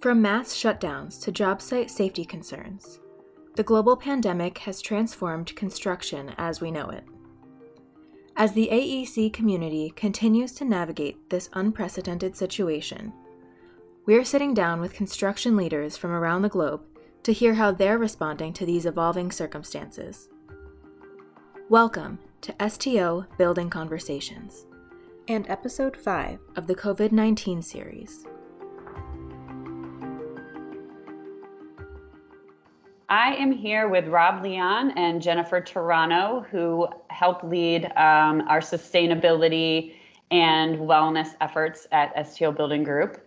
From mass shutdowns to job site safety concerns, the global pandemic has transformed construction as we know it. As the AEC community continues to navigate this unprecedented situation, we're sitting down with construction leaders from around the globe to hear how they're responding to these evolving circumstances. Welcome to STO Building Conversations and Episode 5 of the COVID 19 series. I am here with Rob Leon and Jennifer Taranto, who help lead um, our sustainability and wellness efforts at STO Building Group.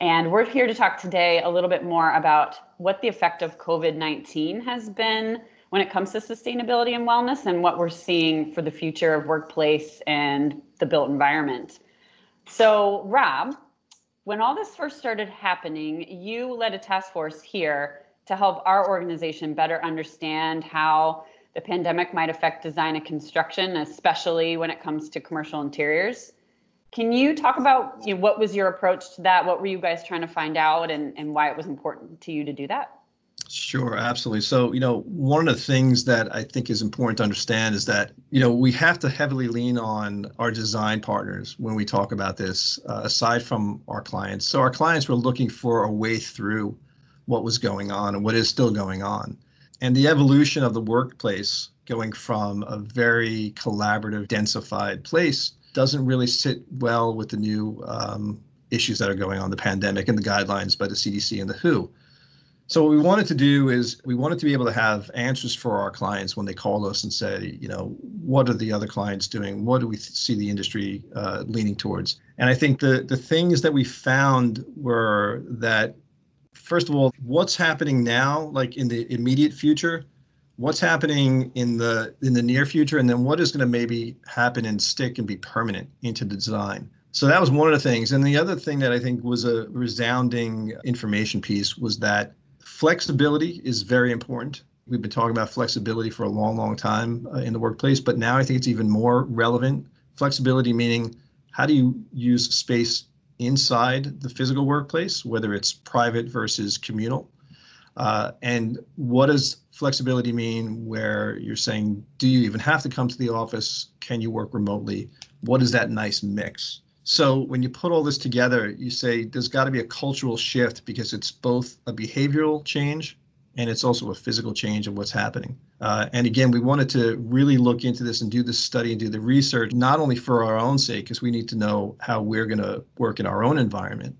And we're here to talk today a little bit more about what the effect of COVID 19 has been when it comes to sustainability and wellness and what we're seeing for the future of workplace and the built environment. So, Rob, when all this first started happening, you led a task force here to help our organization better understand how the pandemic might affect design and construction, especially when it comes to commercial interiors. Can you talk about you know, what was your approach to that? What were you guys trying to find out and, and why it was important to you to do that? Sure, absolutely. So, you know, one of the things that I think is important to understand is that, you know, we have to heavily lean on our design partners when we talk about this, uh, aside from our clients. So, our clients were looking for a way through what was going on and what is still going on. And the evolution of the workplace going from a very collaborative, densified place doesn't really sit well with the new um, issues that are going on, the pandemic and the guidelines by the CDC and the WHO. So what we wanted to do is we wanted to be able to have answers for our clients when they call us and say, you know, what are the other clients doing? What do we see the industry uh, leaning towards? And I think the the things that we found were that first of all, what's happening now, like in the immediate future, what's happening in the in the near future, and then what is going to maybe happen and stick and be permanent into the design. So that was one of the things. And the other thing that I think was a resounding information piece was that flexibility is very important. We've been talking about flexibility for a long, long time uh, in the workplace, but now I think it's even more relevant. Flexibility meaning how do you use space inside the physical workplace, whether it's private versus communal. Uh, and what does flexibility mean where you're saying, do you even have to come to the office? Can you work remotely? What is that nice mix? So when you put all this together, you say there's got to be a cultural shift because it's both a behavioral change and it's also a physical change of what's happening. Uh, and again, we wanted to really look into this and do this study and do the research, not only for our own sake, because we need to know how we're going to work in our own environment,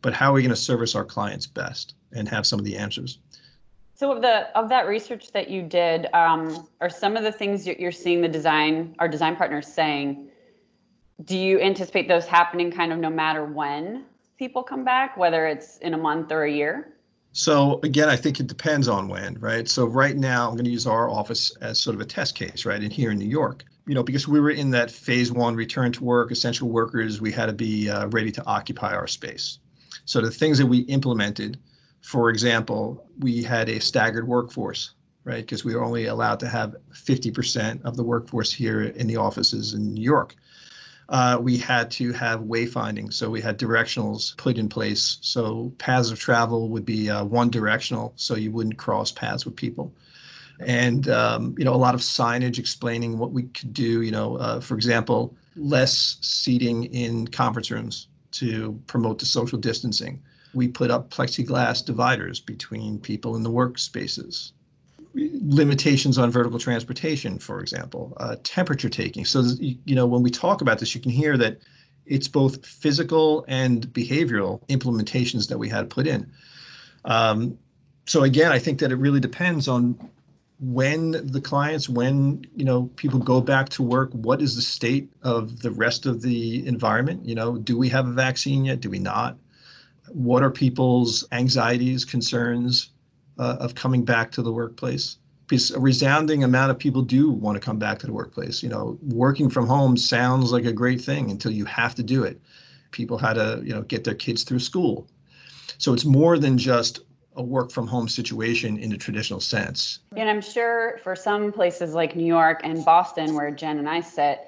but how are we going to service our clients best and have some of the answers. So of the of that research that you did, um, are some of the things that you're seeing the design our design partners saying? Do you anticipate those happening kind of no matter when people come back, whether it's in a month or a year? So again, I think it depends on when, right? So right now, I'm going to use our office as sort of a test case, right? And here in New York, you know, because we were in that phase one return to work, essential workers, we had to be uh, ready to occupy our space. So the things that we implemented, for example, we had a staggered workforce, right? Because we were only allowed to have 50% of the workforce here in the offices in New York uh, we had to have wayfinding. So we had directionals put in place. So paths of travel would be uh, one directional, so you wouldn't cross paths with people. And um, you know, a lot of signage explaining what we could do. You know, uh, for example, less seating in conference rooms to promote the social distancing. We put up plexiglass dividers between people in the workspaces limitations on vertical transportation, for example, uh, temperature taking. So, you know, when we talk about this, you can hear that it's both physical and behavioral implementations that we had put in. Um, so again, I think that it really depends on when the clients, when you know people go back to work, what is the state of the rest of the environment? You know, do we have a vaccine yet? Do we not? What are people's anxieties, concerns? Uh, of coming back to the workplace because a resounding amount of people do want to come back to the workplace. You know, working from home sounds like a great thing until you have to do it. People had to, you know, get their kids through school. So it's more than just a work from home situation in the traditional sense. And I'm sure for some places like New York and Boston, where Jen and I sit,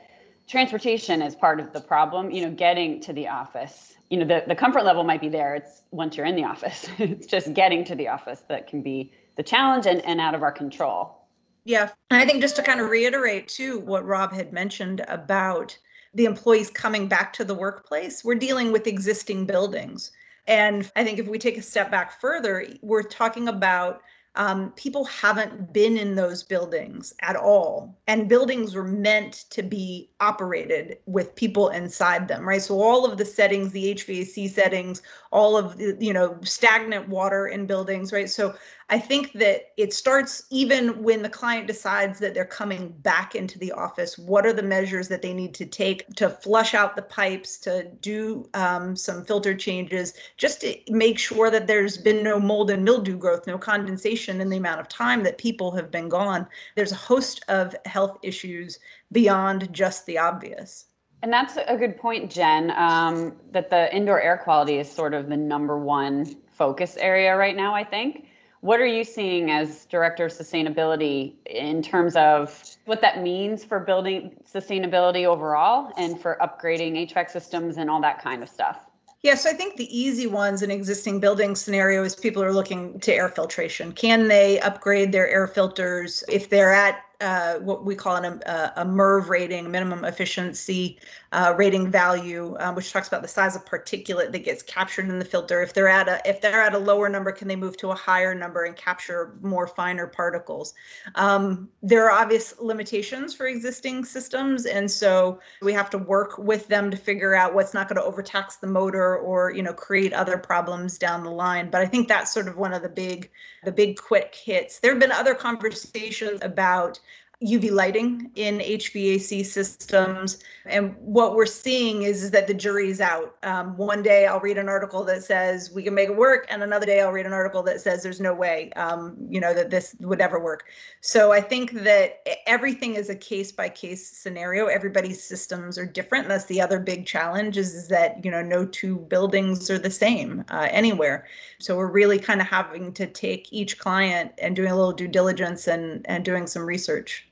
transportation is part of the problem, you know, getting to the office. You know, the, the comfort level might be there. It's once you're in the office, it's just getting to the office that can be the challenge and, and out of our control. Yeah. And I think just to kind of reiterate too what Rob had mentioned about the employees coming back to the workplace, we're dealing with existing buildings. And I think if we take a step back further, we're talking about um, people haven't been in those buildings at all. And buildings were meant to be operated with people inside them, right? So all of the settings, the HVAC settings, all of the, you know, stagnant water in buildings, right? So I think that it starts even when the client decides that they're coming back into the office. What are the measures that they need to take to flush out the pipes, to do um, some filter changes, just to make sure that there's been no mold and mildew growth, no condensation in the amount of time that people have been gone? There's a host of health issues beyond just the obvious. And that's a good point, Jen, um, that the indoor air quality is sort of the number one focus area right now, I think. What are you seeing as director of sustainability in terms of what that means for building sustainability overall and for upgrading HVAC systems and all that kind of stuff? Yes, I think the easy ones in existing building scenarios, people are looking to air filtration. Can they upgrade their air filters if they're at uh, what we call an, a, a MERV rating, minimum efficiency uh, rating value, um, which talks about the size of particulate that gets captured in the filter. If they're at a if they're at a lower number, can they move to a higher number and capture more finer particles? Um, there are obvious limitations for existing systems, and so we have to work with them to figure out what's not going to overtax the motor or you know create other problems down the line. But I think that's sort of one of the big the big quick hits. There have been other conversations about UV lighting in HVAC systems. And what we're seeing is, is that the jury's out. Um, one day I'll read an article that says we can make it work, and another day I'll read an article that says there's no way, um, you know, that this would ever work. So I think that everything is a case by case scenario. Everybody's systems are different. That's the other big challenge is, is that, you know, no two buildings are the same uh, anywhere. So we're really kind of having to take each client and doing a little due diligence and, and doing some research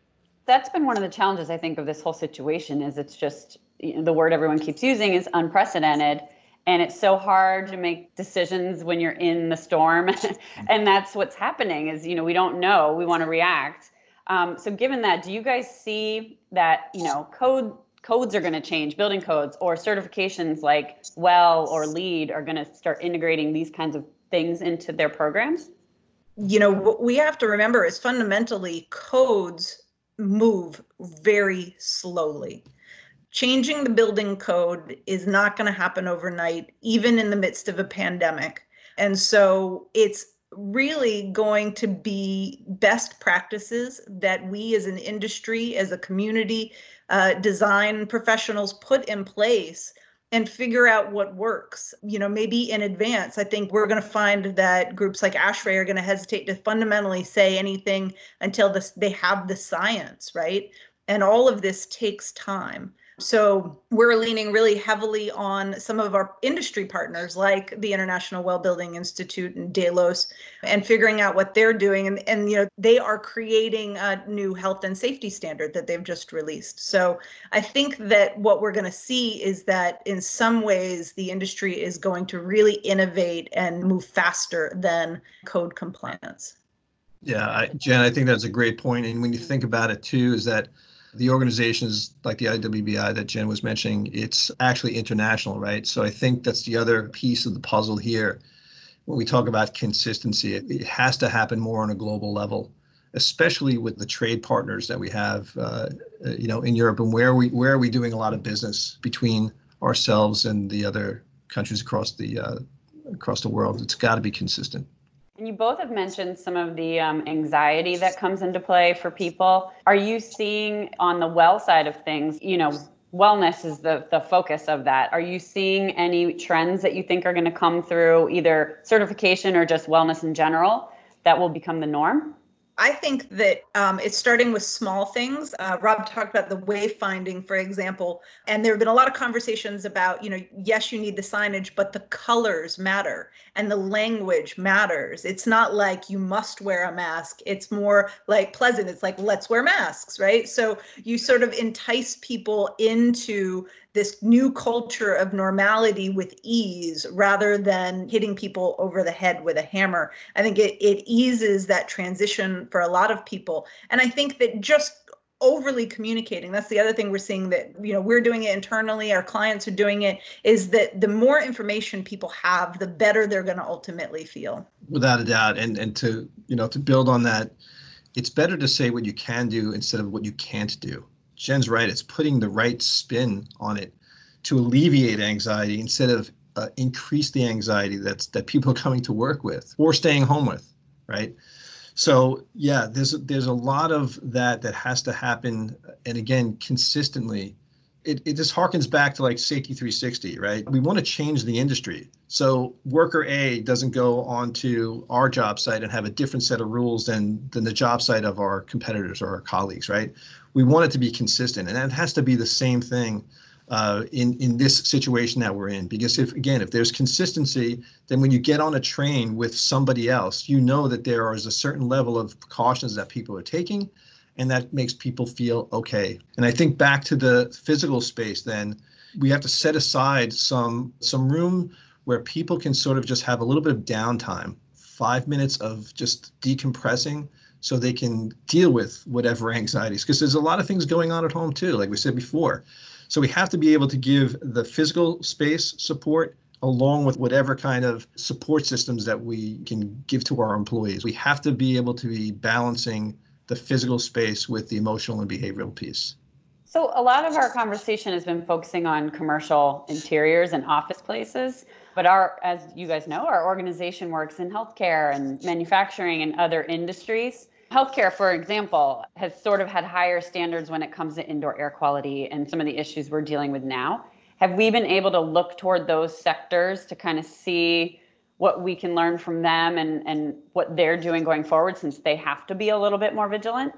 that's been one of the challenges I think of this whole situation is it's just you know, the word everyone keeps using is unprecedented and it's so hard to make decisions when you're in the storm. And that's what's happening is you know we don't know. We want to react. Um, so given that do you guys see that you know code codes are going to change building codes or certifications like well or LEED are going to start integrating these kinds of things into their programs? You know what we have to remember is fundamentally codes move very slowly. Changing the building code is not going to happen overnight, even in the midst of a pandemic. And so it's really going to be best practices that we as an industry, as a community, uh, design professionals put in place and figure out what works. You know, maybe in advance, I think we're going to find that groups like ASHRAE are going to hesitate to fundamentally say anything until this, they have the science, right? And all of this takes time. So we're leaning really heavily on some of our industry partners like the International Well Building Institute and Delos and figuring out what they're doing. And, and, you know, they are creating a new health and safety standard that they've just released. So I think that what we're going to see is that in some ways the industry is going to really innovate and move faster than code compliance. Yeah, I, Jen, I think that's a great point. And when you think about it too, is that the organizations like the IWBI that Jen was mentioning, it's actually international, right? So I think that's the other piece of the puzzle here. When we talk about consistency, it, it has to happen more on a global level, especially with the trade partners that we have, uh, you know, in Europe, and where we where are we doing a lot of business between ourselves and the other countries across the uh, across the world. It's got to be consistent. And you both have mentioned some of the um, anxiety that comes into play for people. Are you seeing on the well side of things, you know, wellness is the, the focus of that. Are you seeing any trends that you think are going to come through either certification or just wellness in general that will become the norm? I think that um, it's starting with small things. Uh, Rob talked about the wayfinding, for example, and there have been a lot of conversations about, you know, yes, you need the signage, but the colors matter and the language matters. It's not like you must wear a mask. It's more like pleasant. It's like, let's wear masks, right? So you sort of entice people into this new culture of normality with ease rather than hitting people over the head with a hammer. I think it, it eases that transition for a lot of people. And I think that just overly communicating that's the other thing we're seeing that you know we're doing it internally our clients are doing it is that the more information people have the better they're going to ultimately feel without a doubt and and to you know to build on that it's better to say what you can do instead of what you can't do Jen's right. It's putting the right spin on it to alleviate anxiety instead of uh, increase the anxiety that's that people are coming to work with or staying home with, right? So yeah, there's there's a lot of that that has to happen, and again, consistently. It, it just harkens back to like safety 360 right we want to change the industry so worker a doesn't go onto our job site and have a different set of rules than than the job site of our competitors or our colleagues right we want it to be consistent, and it has to be the same thing uh, in in this situation that we're in. Because if again, if there's consistency, then when you get on a train with somebody else, you know that there is a certain level of precautions that people are taking, and that makes people feel okay. And I think back to the physical space, then we have to set aside some some room where people can sort of just have a little bit of downtime, five minutes of just decompressing so they can deal with whatever anxieties because there's a lot of things going on at home too like we said before. So we have to be able to give the physical space support along with whatever kind of support systems that we can give to our employees. We have to be able to be balancing the physical space with the emotional and behavioral piece. So a lot of our conversation has been focusing on commercial interiors and office places but our, as you guys know, our organization works in healthcare and manufacturing and other industries. Healthcare, for example, has sort of had higher standards when it comes to indoor air quality and some of the issues we're dealing with now. Have we been able to look toward those sectors to kind of see what we can learn from them and, and what they're doing going forward since they have to be a little bit more vigilant?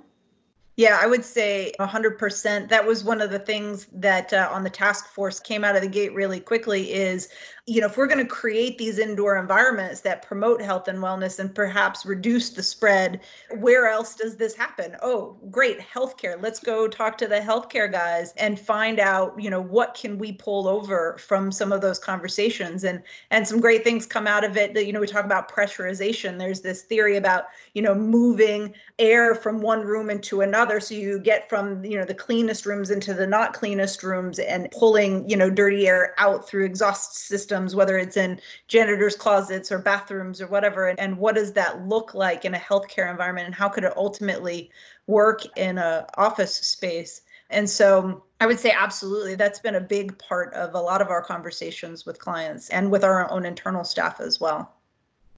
Yeah, I would say 100%. That was one of the things that uh, on the task force came out of the gate really quickly is you know, if we're going to create these indoor environments that promote health and wellness and perhaps reduce the spread, where else does this happen? Oh, great, healthcare. Let's go talk to the healthcare guys and find out, you know, what can we pull over from some of those conversations and and some great things come out of it that you know we talk about pressurization. There's this theory about, you know, moving air from one room into another so you get from, you know, the cleanest rooms into the not cleanest rooms and pulling, you know, dirty air out through exhaust systems systems, whether it's in janitors' closets or bathrooms or whatever, and, and what does that look like in a healthcare environment, and how could it ultimately work in a office space? And so I would say absolutely that's been a big part of a lot of our conversations with clients and with our own internal staff as well.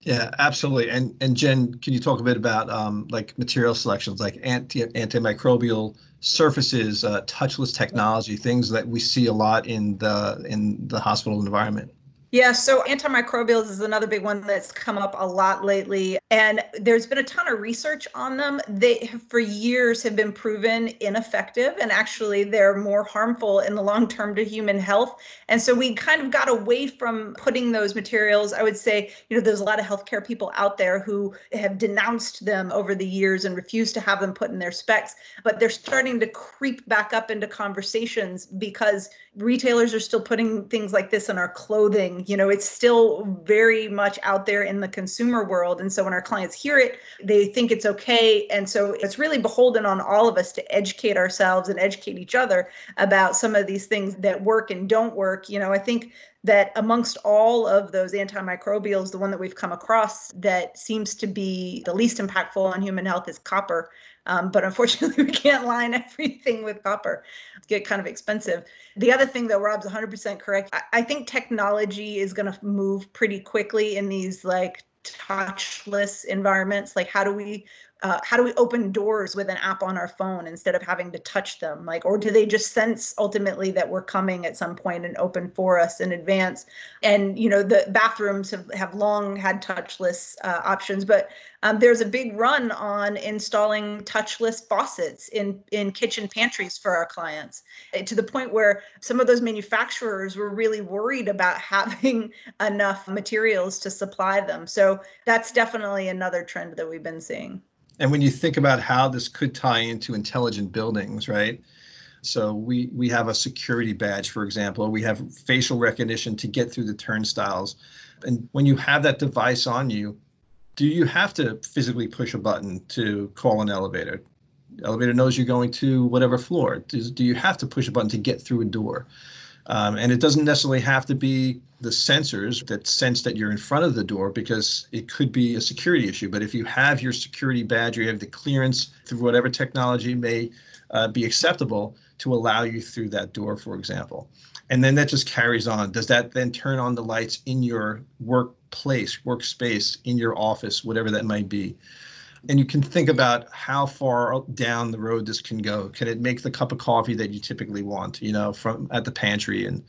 Yeah, absolutely. And and Jen, can you talk a bit about um, like material selections, like anti antimicrobial surfaces, uh, touchless technology, things that we see a lot in the in the hospital environment? Yeah, so antimicrobials is another big one that's come up a lot lately. And there's been a ton of research on them. They for years have been proven ineffective and actually they're more harmful in the long term to human health. And so we kind of got away from putting those materials. I would say, you know, there's a lot of healthcare people out there who have denounced them over the years and refused to have them put in their specs, but they're starting to creep back up into conversations because retailers are still putting things like this in our clothing. You know, it's still very much out there in the consumer world. And so when our clients hear it, they think it's okay. And so it's really beholden on all of us to educate ourselves and educate each other about some of these things that work and don't work. You know, I think that amongst all of those antimicrobials, the one that we've come across that seems to be the least impactful on human health is copper. Um, but unfortunately, we can't line everything with copper. It's get kind of expensive. The other thing, though, Rob's 100% correct. I, I think technology is going to move pretty quickly in these like touchless environments. Like, how do we uh, how do we open doors with an app on our phone instead of having to touch them? Like or do they just sense ultimately that we're coming at some point and open for us in advance? And you know the bathrooms have, have long had touchless uh, options but um, there's a big run on installing touchless faucets in in kitchen pantries for our clients eh, to the point where some of those manufacturers were really worried about having enough materials to supply them. So that's definitely another trend that we've been seeing and when you think about how this could tie into intelligent buildings, right? So we we have a security badge, for example, we have facial recognition to get through the turnstiles. And when you have that device on you, do you have to physically push a button to call an elevator? The elevator knows you're going to whatever floor. Do, do you have to push a button to get through a door? Um, and it doesn't necessarily have to be the sensors that sense that you're in front of the door because it could be a security issue. But if you have your security badge you have the clearance through whatever technology may uh, be acceptable to allow you through that door, for example. And then that just carries on. Does that then turn on the lights in your workplace, workspace, in your office, whatever that might be? And you can think about how far down the road this can go. Can it make the cup of coffee that you typically want, you know, from at the pantry and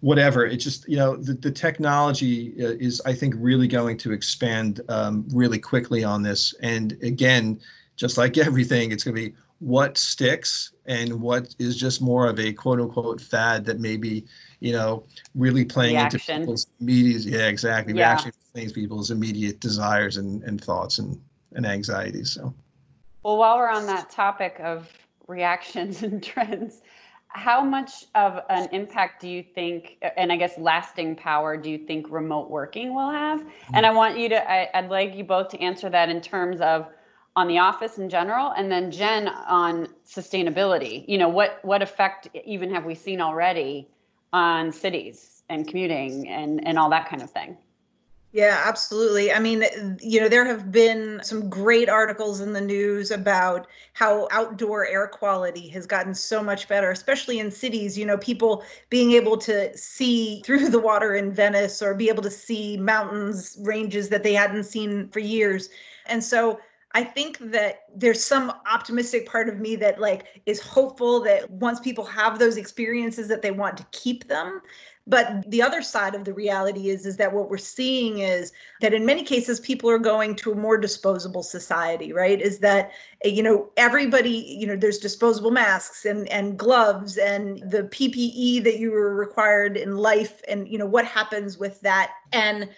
whatever? It just, you know, the, the technology uh, is, I think, really going to expand um, really quickly on this. And again, just like everything, it's going to be what sticks and what is just more of a quote unquote fad that maybe, you know, really playing Reaction. into people's immediate, yeah, exactly. Yeah. Reaction things people's immediate desires and, and thoughts and and anxiety. So, well, while we're on that topic of reactions and trends, how much of an impact do you think, and I guess lasting power, do you think remote working will have? Mm-hmm. And I want you to, I, I'd like you both to answer that in terms of on the office in general, and then Jen on sustainability. You know, what what effect even have we seen already on cities and commuting and and all that kind of thing? Yeah, absolutely. I mean, you know, there have been some great articles in the news about how outdoor air quality has gotten so much better, especially in cities. You know, people being able to see through the water in Venice or be able to see mountains, ranges that they hadn't seen for years. And so I think that there's some optimistic part of me that like is hopeful that once people have those experiences that they want to keep them but the other side of the reality is is that what we're seeing is that in many cases people are going to a more disposable society right? Is that you know everybody you know there's disposable masks and and gloves and the ppe that you were required in life and you know what happens with that? And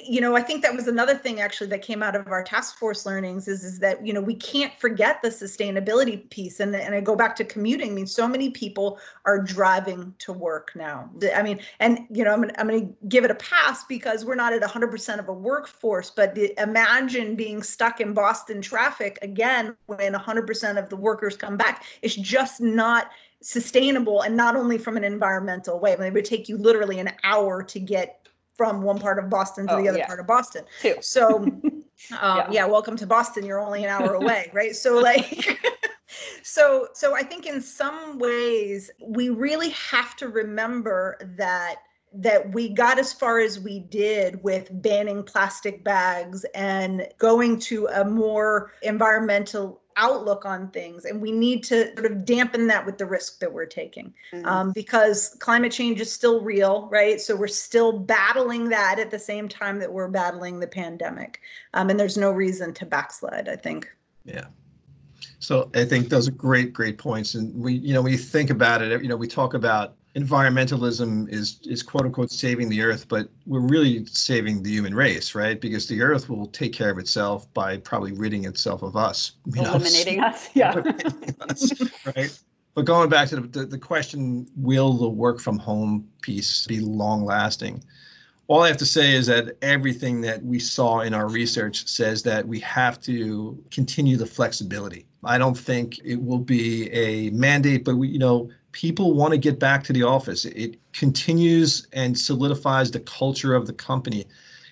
you know, I think that was another thing actually that came out of our task force learnings is, is that, you know, we can't forget the sustainability piece. And, and I go back to commuting. I mean, so many people are driving to work now. I mean, and, you know, I'm, I'm going to give it a pass because we're not at 100% of a workforce, but imagine being stuck in Boston traffic again when 100% of the workers come back. It's just not sustainable and not only from an environmental way. I mean, it would take you literally an hour to get from one part of Boston to oh, the other yeah. part of Boston. Too. So, um, yeah. yeah, welcome to Boston. You're only an hour away, right? So, like, so, so I think in some ways we really have to remember that that we got as far as we did with banning plastic bags and going to a more environmental outlook on things and we need to sort of dampen that with the risk that we're taking. Mm-hmm. um, because climate change is still real right? So we're still battling that at the same time that we're battling the pandemic. Um, and there's no reason to backslide i think. Yeah. So i think those are great great points. And we you know when you think about it you know we talk about environmentalism is is quote unquote saving the earth, but we're really saving the human race, right? Because the earth will take care of itself by probably ridding itself of us, eliminating know, us. Yeah. us, right. But going back to the, the, the question, will the work from home piece be long lasting? All I have to say is that everything that we saw in our research says that we have to continue the flexibility. I don't think it will be a mandate, but we, you know, people want to get back to the office. It continues and solidifies the culture of the company.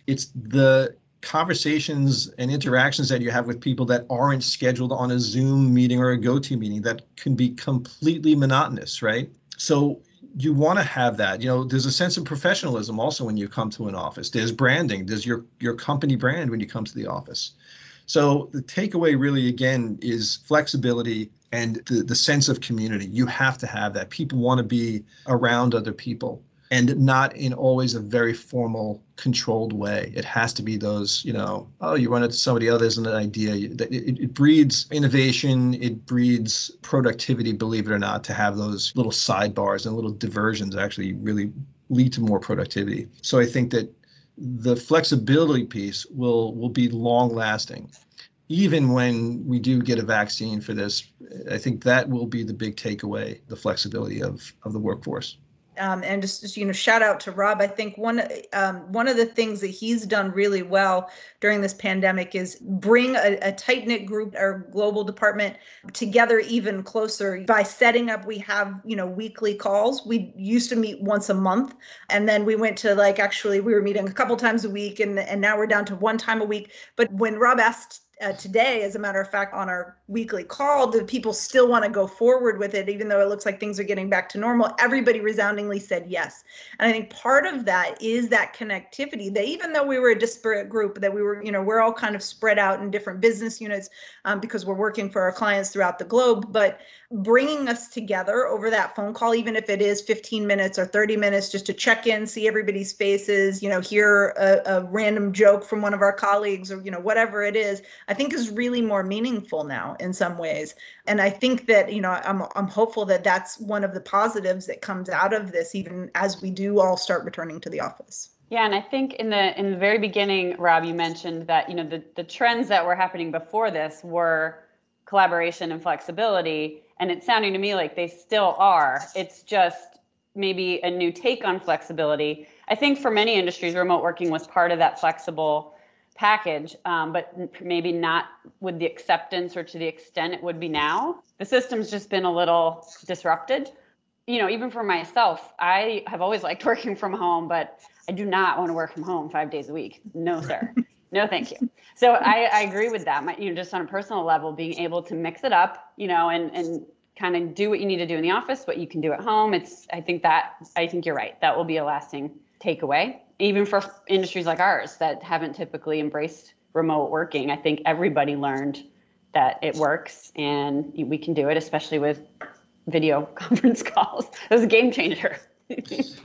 It's the conversations and interactions that you have with people that aren't scheduled on a Zoom meeting or a GoTo meeting that can be completely monotonous, right? So you want to have that. You know, there's a sense of professionalism also when you come to an office. There's branding. There's your your company brand when you come to the office. So the takeaway really again is flexibility and the, the sense of community. You have to have that. People want to be around other people and not in always a very formal, controlled way. It has to be those, you know, oh, you run into somebody oh, else and an idea. It, it, it breeds innovation, it breeds productivity, believe it or not, to have those little sidebars and little diversions actually really lead to more productivity. So I think that the flexibility piece will will be long lasting even when we do get a vaccine for this i think that will be the big takeaway the flexibility of of the workforce. Um, and just, just, you know shout out to rob. I think one um, one of the things that he's done really well during this pandemic is bring a, a tight knit group or global department together even closer. By setting up we have you know weekly calls. We used to meet once a month and then we went to like actually we were meeting a couple times a week and and now we're down to one time a week. But when rob asked uh, today, as a matter of fact, on our weekly call, do people still want to go forward with it, even though it looks like things are getting back to normal? Everybody resoundingly said yes. And I think part of that is that connectivity that even though we were a disparate group, that we were, you know, we're all kind of spread out in different business units um, because we're working for our clients throughout the globe, but bringing us together over that phone call, even if it is 15 minutes or 30 minutes, just to check in, see everybody's faces, you know, hear a, a, random joke from one of our colleagues or, you know, whatever it is, I think is really more meaningful now in some ways. And I think that, you know, I'm, I'm hopeful that that's one of the positives that comes out of this, even as we do all start returning to the office. Yeah, and I think in the in the very beginning, Rob, you mentioned that you know the the trends that were happening before this were collaboration and flexibility, and it's sounding to me like they still are. It's just maybe a new take on flexibility. I think for many industries, remote working was part of that flexible package, um, but maybe not with the acceptance or to the extent it would be now. The system's just been a little disrupted. You know, even for myself, I have always liked working from home, but I do not want to work from home five days a week. No, sir. No, thank you. So I, I agree with that. My, you know, just on a personal level, being able to mix it up, you know, and and kind of do what you need to do in the office, what you can do at home. It's I think that I think you're right. That will be a lasting takeaway, even for industries like ours that haven't typically embraced remote working. I think everybody learned that it works and we can do it, especially with video conference calls. It was a game changer.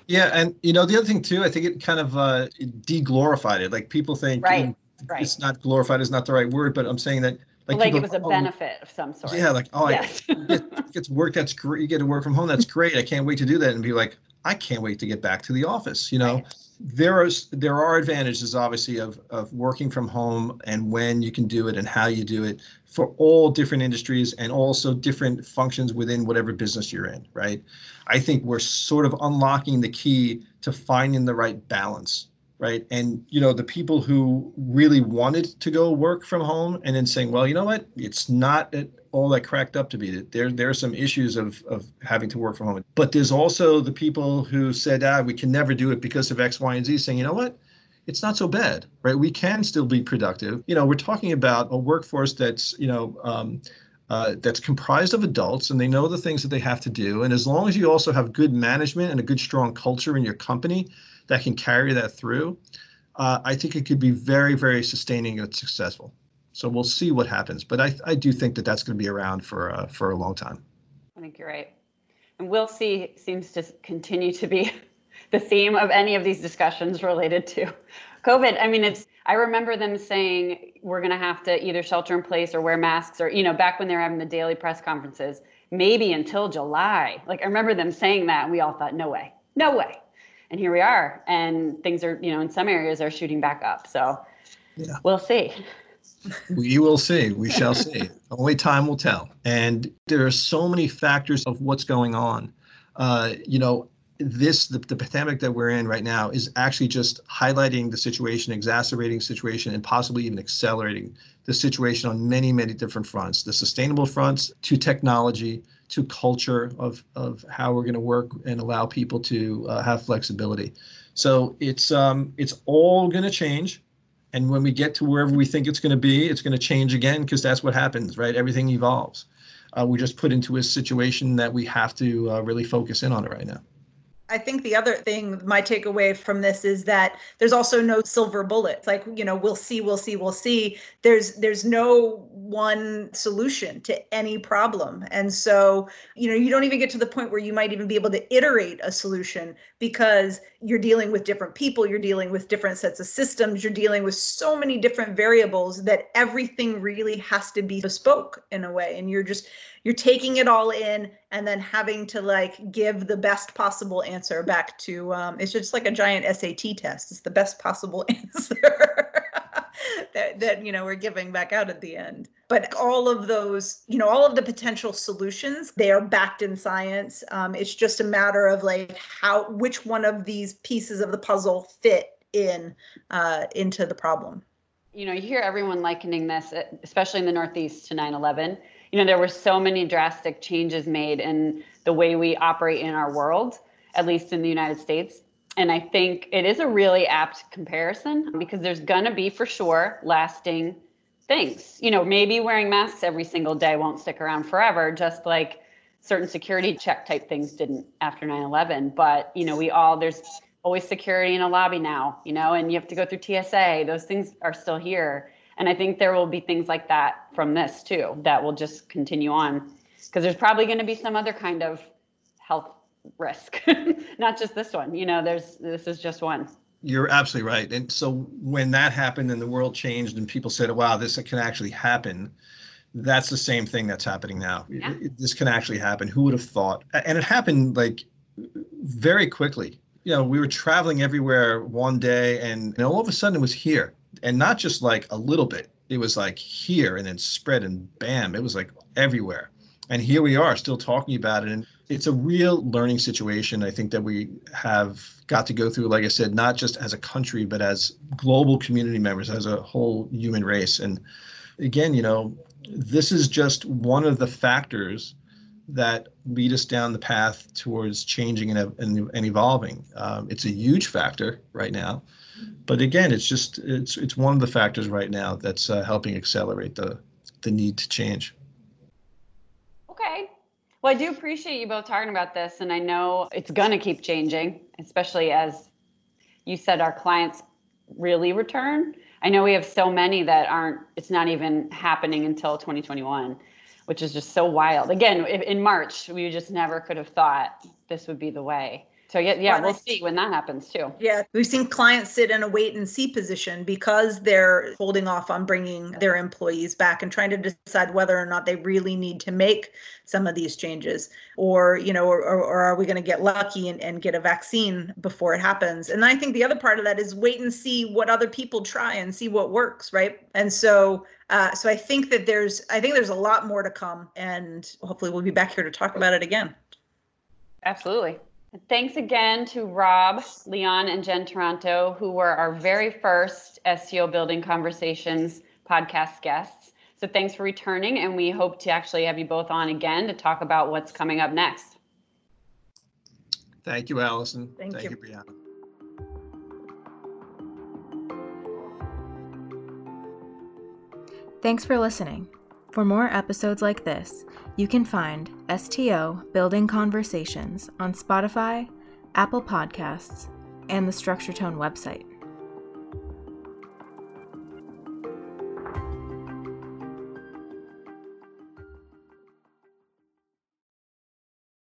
Yeah, and you know the other thing too, I think it kind of uh, deglorified it. Like people think right, right. it's not glorified is not the right word, but I'm saying that like, like people, it was a oh, benefit of some sort. Yeah, like oh, yes. I get, work. That's great. You get to work from home. That's great. I can't wait to do that. And be like, I can't wait to get back to the office. You know, right. There is there are advantages obviously of of working from home and when you can do it and how you do it for all different industries and also different functions within whatever business you're in. Right. I think we're sort of unlocking the key to finding the right balance right and you know the people who really wanted to go work from home and then saying well you know what it's not all that cracked up to be there there are some issues of of having to work from home. But there's also the people who said ah we can never do it because of x y and z saying you know what? It's not so bad right? We can still be productive. You know we're talking about a workforce that's you know um, uh, that's comprised of adults and they know the things that they have to do. And as long as you also have good management and a good strong culture in your company that can carry that through, uh, I think it could be very, very sustaining and successful. So we'll see what happens, but I, I do think that that's going to be around for uh, for a long time. I think you're right, and we'll see seems to continue to be the theme of any of these discussions related to COVID. I mean, it's I remember them saying we're going to have to either shelter in place or wear masks, or you know, back when they were having the daily press conferences, maybe until July. Like I remember them saying that, and we all thought, no way, no way and here we are and things are you know in some areas are shooting back up so yeah. we'll see we will see. We shall see. Only time will tell. And there are so many factors of what's going on. Uh, you know this the, the pandemic that we're in right now is actually just highlighting the situation exacerbating situation and possibly even accelerating the situation on many many different fronts. The sustainable fronts to technology to culture of, of how we're going to work and allow people to uh, have flexibility. So it's um, it's all going to change. And when we get to wherever we think it's going to be, it's going to change again because that's what happens, right? Everything evolves. Uh, we just put into a situation that we have to uh, really focus in on it right now. I think the other thing, my takeaway from this is that there's also no silver bullet. Like, you know, we'll see, we'll see, we'll see. There's there's no one solution to any problem. And so, you know, you don't even get to the point where you might even be able to iterate a solution because you're dealing with different people, you're dealing with different sets of systems, you're dealing with so many different variables that everything really has to be bespoke in a way. And you're just you're taking it all in and then having to like give the best possible answer back to um, it's just like a giant SAT test. It's the best possible answer. that, that you know we're giving back out at the end but all of those you know all of the potential solutions they are backed in science um, it's just a matter of like how which one of these pieces of the puzzle fit in uh, into the problem you know you hear everyone likening this especially in the northeast to 9-11 you know there were so many drastic changes made in the way we operate in our world at least in the united states. And i think it is a really apt comparison because there's going to be for sure lasting things. You know maybe wearing masks every single day won't stick around forever just like certain security check type things didn't after 9-11 but you know we all there's always security in a lobby now you know and you have to go through tsa those things are still here and I think there will be things like that from this too that will just continue on because there's probably going to be some other kind of health risk, not just this one. You know, there's this is just one. You're absolutely right. And so when that happened and the world changed and people said, wow, this can actually happen, that's the same thing that's happening now. Yeah. This can actually happen. Who would have thought? And it happened like very quickly. You know, we were traveling everywhere one day and, and all of a sudden it was here and not just like a little bit. It was like here and then spread and bam, it was like everywhere. And here we are still talking about it. And it's a real learning situation. I think that we have got to go through, like I said, not just as a country, but as global community members, as a whole human race. And again, you know, this is just one of the factors that lead us down the path towards changing and, and, and evolving. Um, it's a huge factor right now but again, it's just it's it's one of the factors right now that's uh, helping accelerate the the need to change. Okay. Well, I do appreciate you both talking about this, and I know it's going to keep changing, especially as you said our clients really return. I know we have so many that aren't. It's not even happening until 2021, which is just so wild. Again, in March, we just never could have thought this would be the way. So yeah, yeah, we'll see when that happens too. Yeah, we've seen clients sit in a wait and see position because they're holding off on bringing their employees back and trying to decide whether or not they really need to make some of these changes, or you know, or, or, are we going to get lucky and, and get a vaccine before it happens? And I think the other part of that is wait and see what other people try and see what works, right? And so uh, so I think that there's I think there's a lot more to come, and hopefully we'll be back here to talk about it again. Absolutely. Thanks again to Rob, Leon, and Jen Taranto, who were our very first STO Building Conversations podcast guests. So thanks for returning, and we hope to actually have you both on again to talk about what's coming up next. Thank you, Allison. Thank, Thank you. you, Brianna. Thanks for listening. For more episodes like this, you can find STO Building Conversations on Spotify, Apple Podcasts, and the Structure Tone website.